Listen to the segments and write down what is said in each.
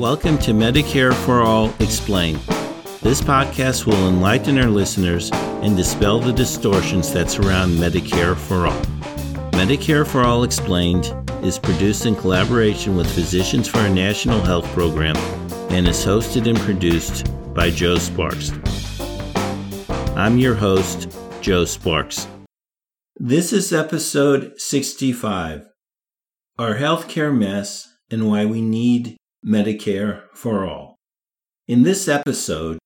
Welcome to Medicare for All Explained. This podcast will enlighten our listeners and dispel the distortions that surround Medicare for All. Medicare for All Explained is produced in collaboration with Physicians for a National Health Program and is hosted and produced by Joe Sparks. I'm your host, Joe Sparks. This is episode 65 Our Healthcare Mess and Why We Need Medicare for All. In this episode,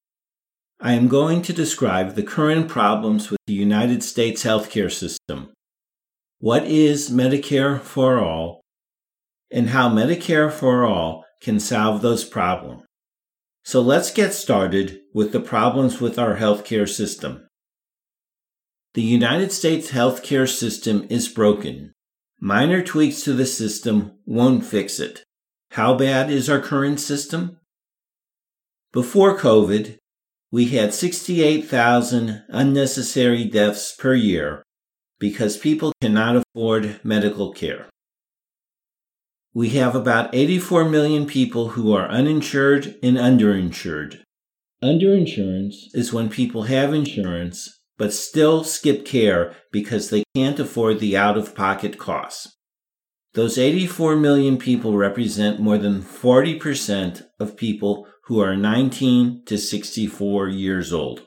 I am going to describe the current problems with the United States healthcare system. What is Medicare for All? And how Medicare for All can solve those problems. So let's get started with the problems with our healthcare system. The United States healthcare system is broken. Minor tweaks to the system won't fix it. How bad is our current system? Before COVID, we had 68,000 unnecessary deaths per year because people cannot afford medical care. We have about 84 million people who are uninsured and underinsured. Underinsurance is when people have insurance but still skip care because they can't afford the out of pocket costs. Those 84 million people represent more than 40% of people who are 19 to 64 years old.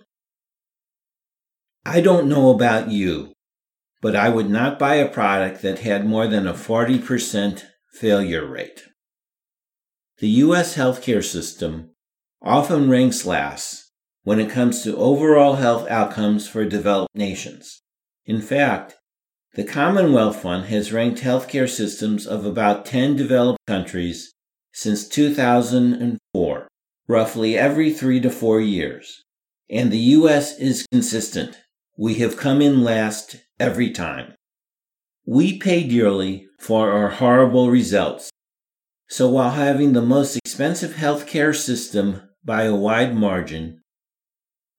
I don't know about you, but I would not buy a product that had more than a 40% failure rate. The U.S. healthcare system often ranks last when it comes to overall health outcomes for developed nations. In fact, the Commonwealth Fund has ranked healthcare systems of about 10 developed countries since 2004, roughly every three to four years. And the U.S. is consistent. We have come in last every time. We pay dearly for our horrible results. So while having the most expensive healthcare system by a wide margin,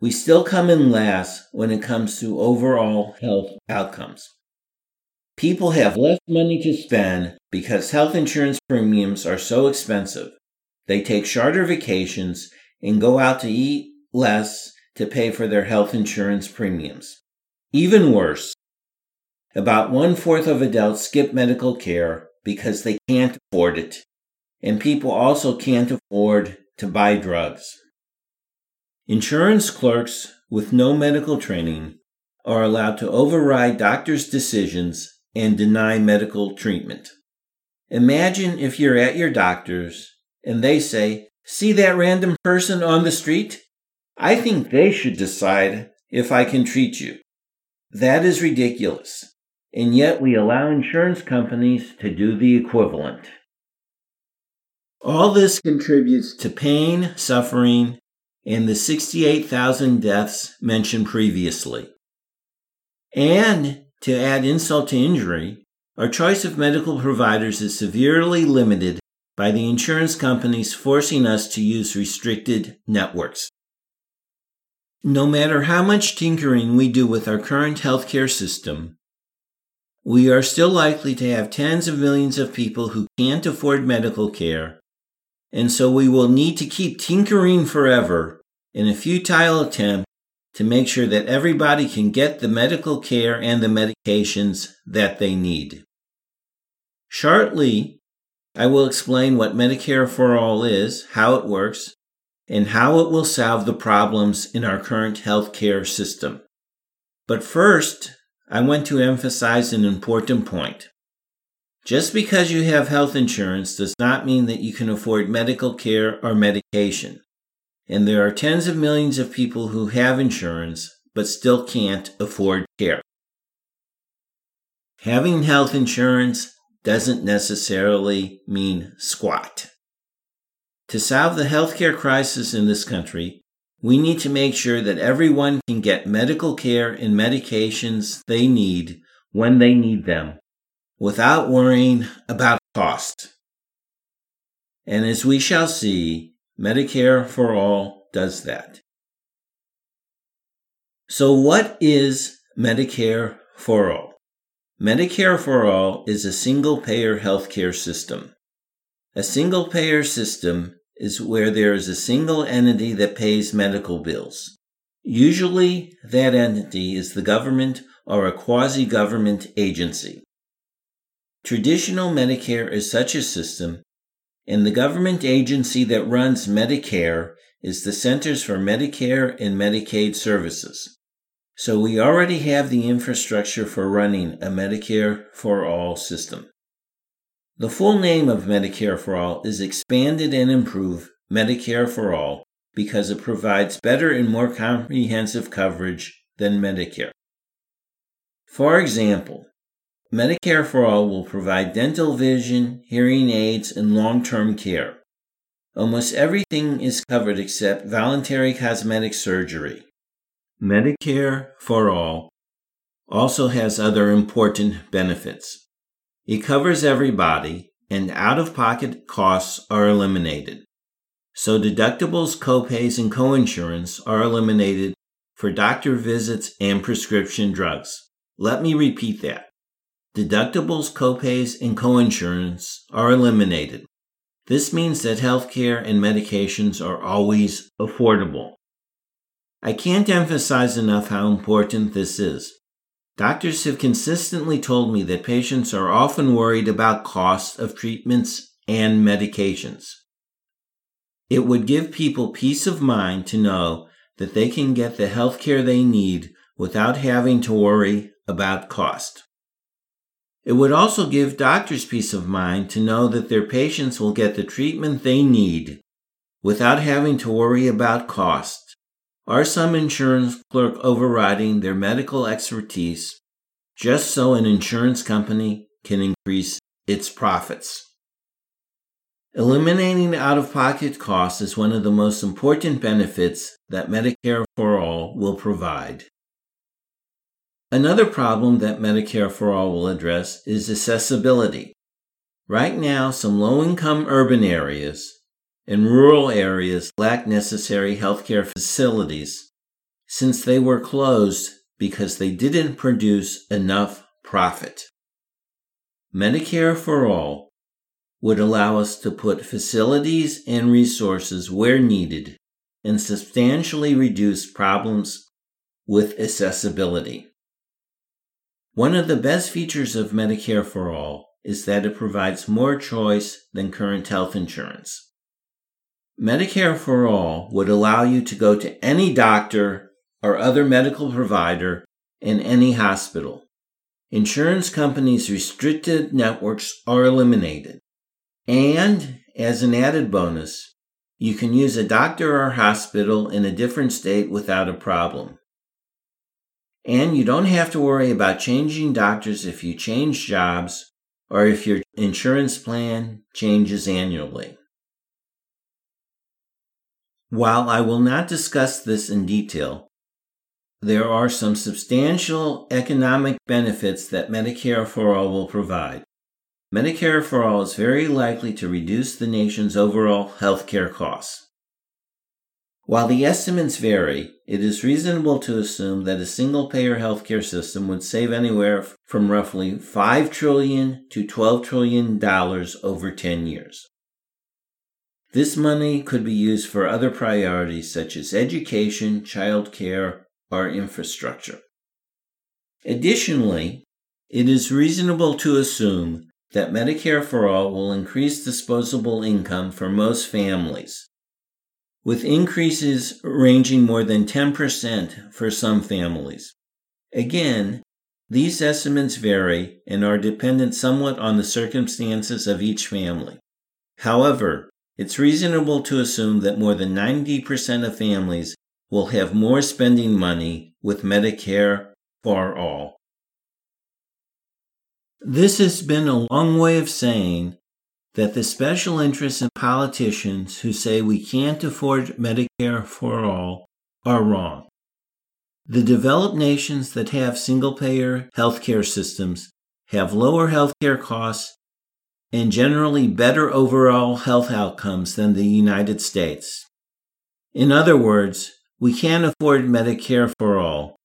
we still come in last when it comes to overall health outcomes. People have less money to spend because health insurance premiums are so expensive. They take shorter vacations and go out to eat less to pay for their health insurance premiums. Even worse, about one fourth of adults skip medical care because they can't afford it, and people also can't afford to buy drugs. Insurance clerks with no medical training are allowed to override doctors' decisions and deny medical treatment. Imagine if you're at your doctor's and they say, See that random person on the street? I think they should decide if I can treat you. That is ridiculous. And yet we allow insurance companies to do the equivalent. All this contributes to pain, suffering, and the 68,000 deaths mentioned previously. And to add insult to injury, our choice of medical providers is severely limited by the insurance companies forcing us to use restricted networks. No matter how much tinkering we do with our current healthcare system, we are still likely to have tens of millions of people who can't afford medical care, and so we will need to keep tinkering forever in a futile attempt to make sure that everybody can get the medical care and the medications that they need. Shortly, I will explain what Medicare for All is, how it works, and how it will solve the problems in our current healthcare system. But first, I want to emphasize an important point. Just because you have health insurance does not mean that you can afford medical care or medication and there are tens of millions of people who have insurance but still can't afford care. Having health insurance doesn't necessarily mean squat. To solve the healthcare crisis in this country, we need to make sure that everyone can get medical care and medications they need when they need them without worrying about cost. And as we shall see, Medicare for All does that. So, what is Medicare for All? Medicare for All is a single payer healthcare system. A single payer system is where there is a single entity that pays medical bills. Usually, that entity is the government or a quasi government agency. Traditional Medicare is such a system, and the government agency that runs Medicare is the Centers for Medicare and Medicaid Services. So we already have the infrastructure for running a Medicare for All system. The full name of Medicare for All is Expanded and Improved Medicare for All because it provides better and more comprehensive coverage than Medicare. For example, Medicare for All will provide dental vision, hearing aids, and long term care. Almost everything is covered except voluntary cosmetic surgery. Medicare for All also has other important benefits. It covers everybody, and out of pocket costs are eliminated. So deductibles, copays, and coinsurance are eliminated for doctor visits and prescription drugs. Let me repeat that. Deductibles, copays, and coinsurance are eliminated. This means that healthcare and medications are always affordable. I can't emphasize enough how important this is. Doctors have consistently told me that patients are often worried about costs of treatments and medications. It would give people peace of mind to know that they can get the health care they need without having to worry about cost. It would also give doctors peace of mind to know that their patients will get the treatment they need without having to worry about cost or some insurance clerk overriding their medical expertise just so an insurance company can increase its profits. Eliminating out of pocket costs is one of the most important benefits that Medicare for All will provide. Another problem that Medicare for All will address is accessibility. Right now, some low income urban areas and rural areas lack necessary healthcare facilities since they were closed because they didn't produce enough profit. Medicare for All would allow us to put facilities and resources where needed and substantially reduce problems with accessibility. One of the best features of Medicare for All is that it provides more choice than current health insurance. Medicare for All would allow you to go to any doctor or other medical provider in any hospital. Insurance companies' restricted networks are eliminated. And as an added bonus, you can use a doctor or hospital in a different state without a problem. And you don't have to worry about changing doctors if you change jobs or if your insurance plan changes annually. While I will not discuss this in detail, there are some substantial economic benefits that Medicare for All will provide. Medicare for All is very likely to reduce the nation's overall healthcare costs. While the estimates vary, it is reasonable to assume that a single payer healthcare system would save anywhere from roughly 5 trillion to 12 trillion dollars over 10 years. This money could be used for other priorities such as education, child care, or infrastructure. Additionally, it is reasonable to assume that Medicare for All will increase disposable income for most families, with increases ranging more than 10% for some families. Again, these estimates vary and are dependent somewhat on the circumstances of each family. However, it's reasonable to assume that more than 90% of families will have more spending money with Medicare for All. This has been a long way of saying that the special interests and politicians who say we can't afford Medicare for all are wrong. The developed nations that have single payer healthcare systems have lower healthcare costs and generally better overall health outcomes than the United States. In other words, we can't afford Medicare for all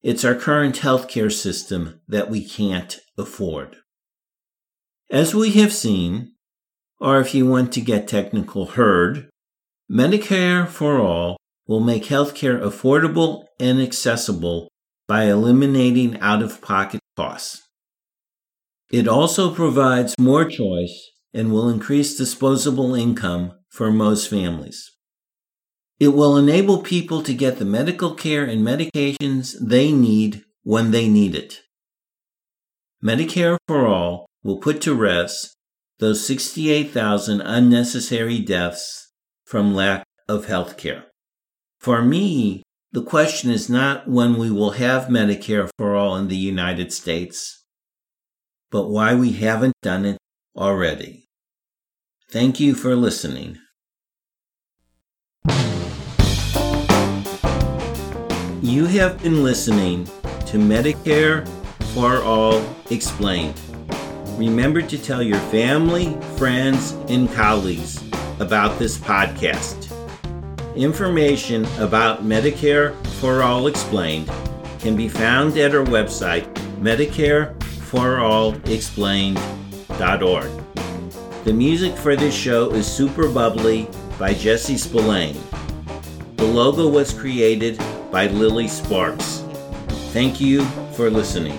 it's our current healthcare system that we can't afford. As we have seen, or if you want to get technical, heard, Medicare for All will make healthcare affordable and accessible by eliminating out of pocket costs. It also provides more choice and will increase disposable income for most families. It will enable people to get the medical care and medications they need when they need it. Medicare for All will put to rest those 68,000 unnecessary deaths from lack of health care. For me, the question is not when we will have Medicare for all in the United States, but why we haven't done it already. Thank you for listening. You have been listening to Medicare for All Explained. Remember to tell your family, friends, and colleagues about this podcast. Information about Medicare for All Explained can be found at our website, MedicareForAllExplained.org. The music for this show is Super Bubbly by Jesse Spillane. The logo was created by Lily Sparks. Thank you for listening.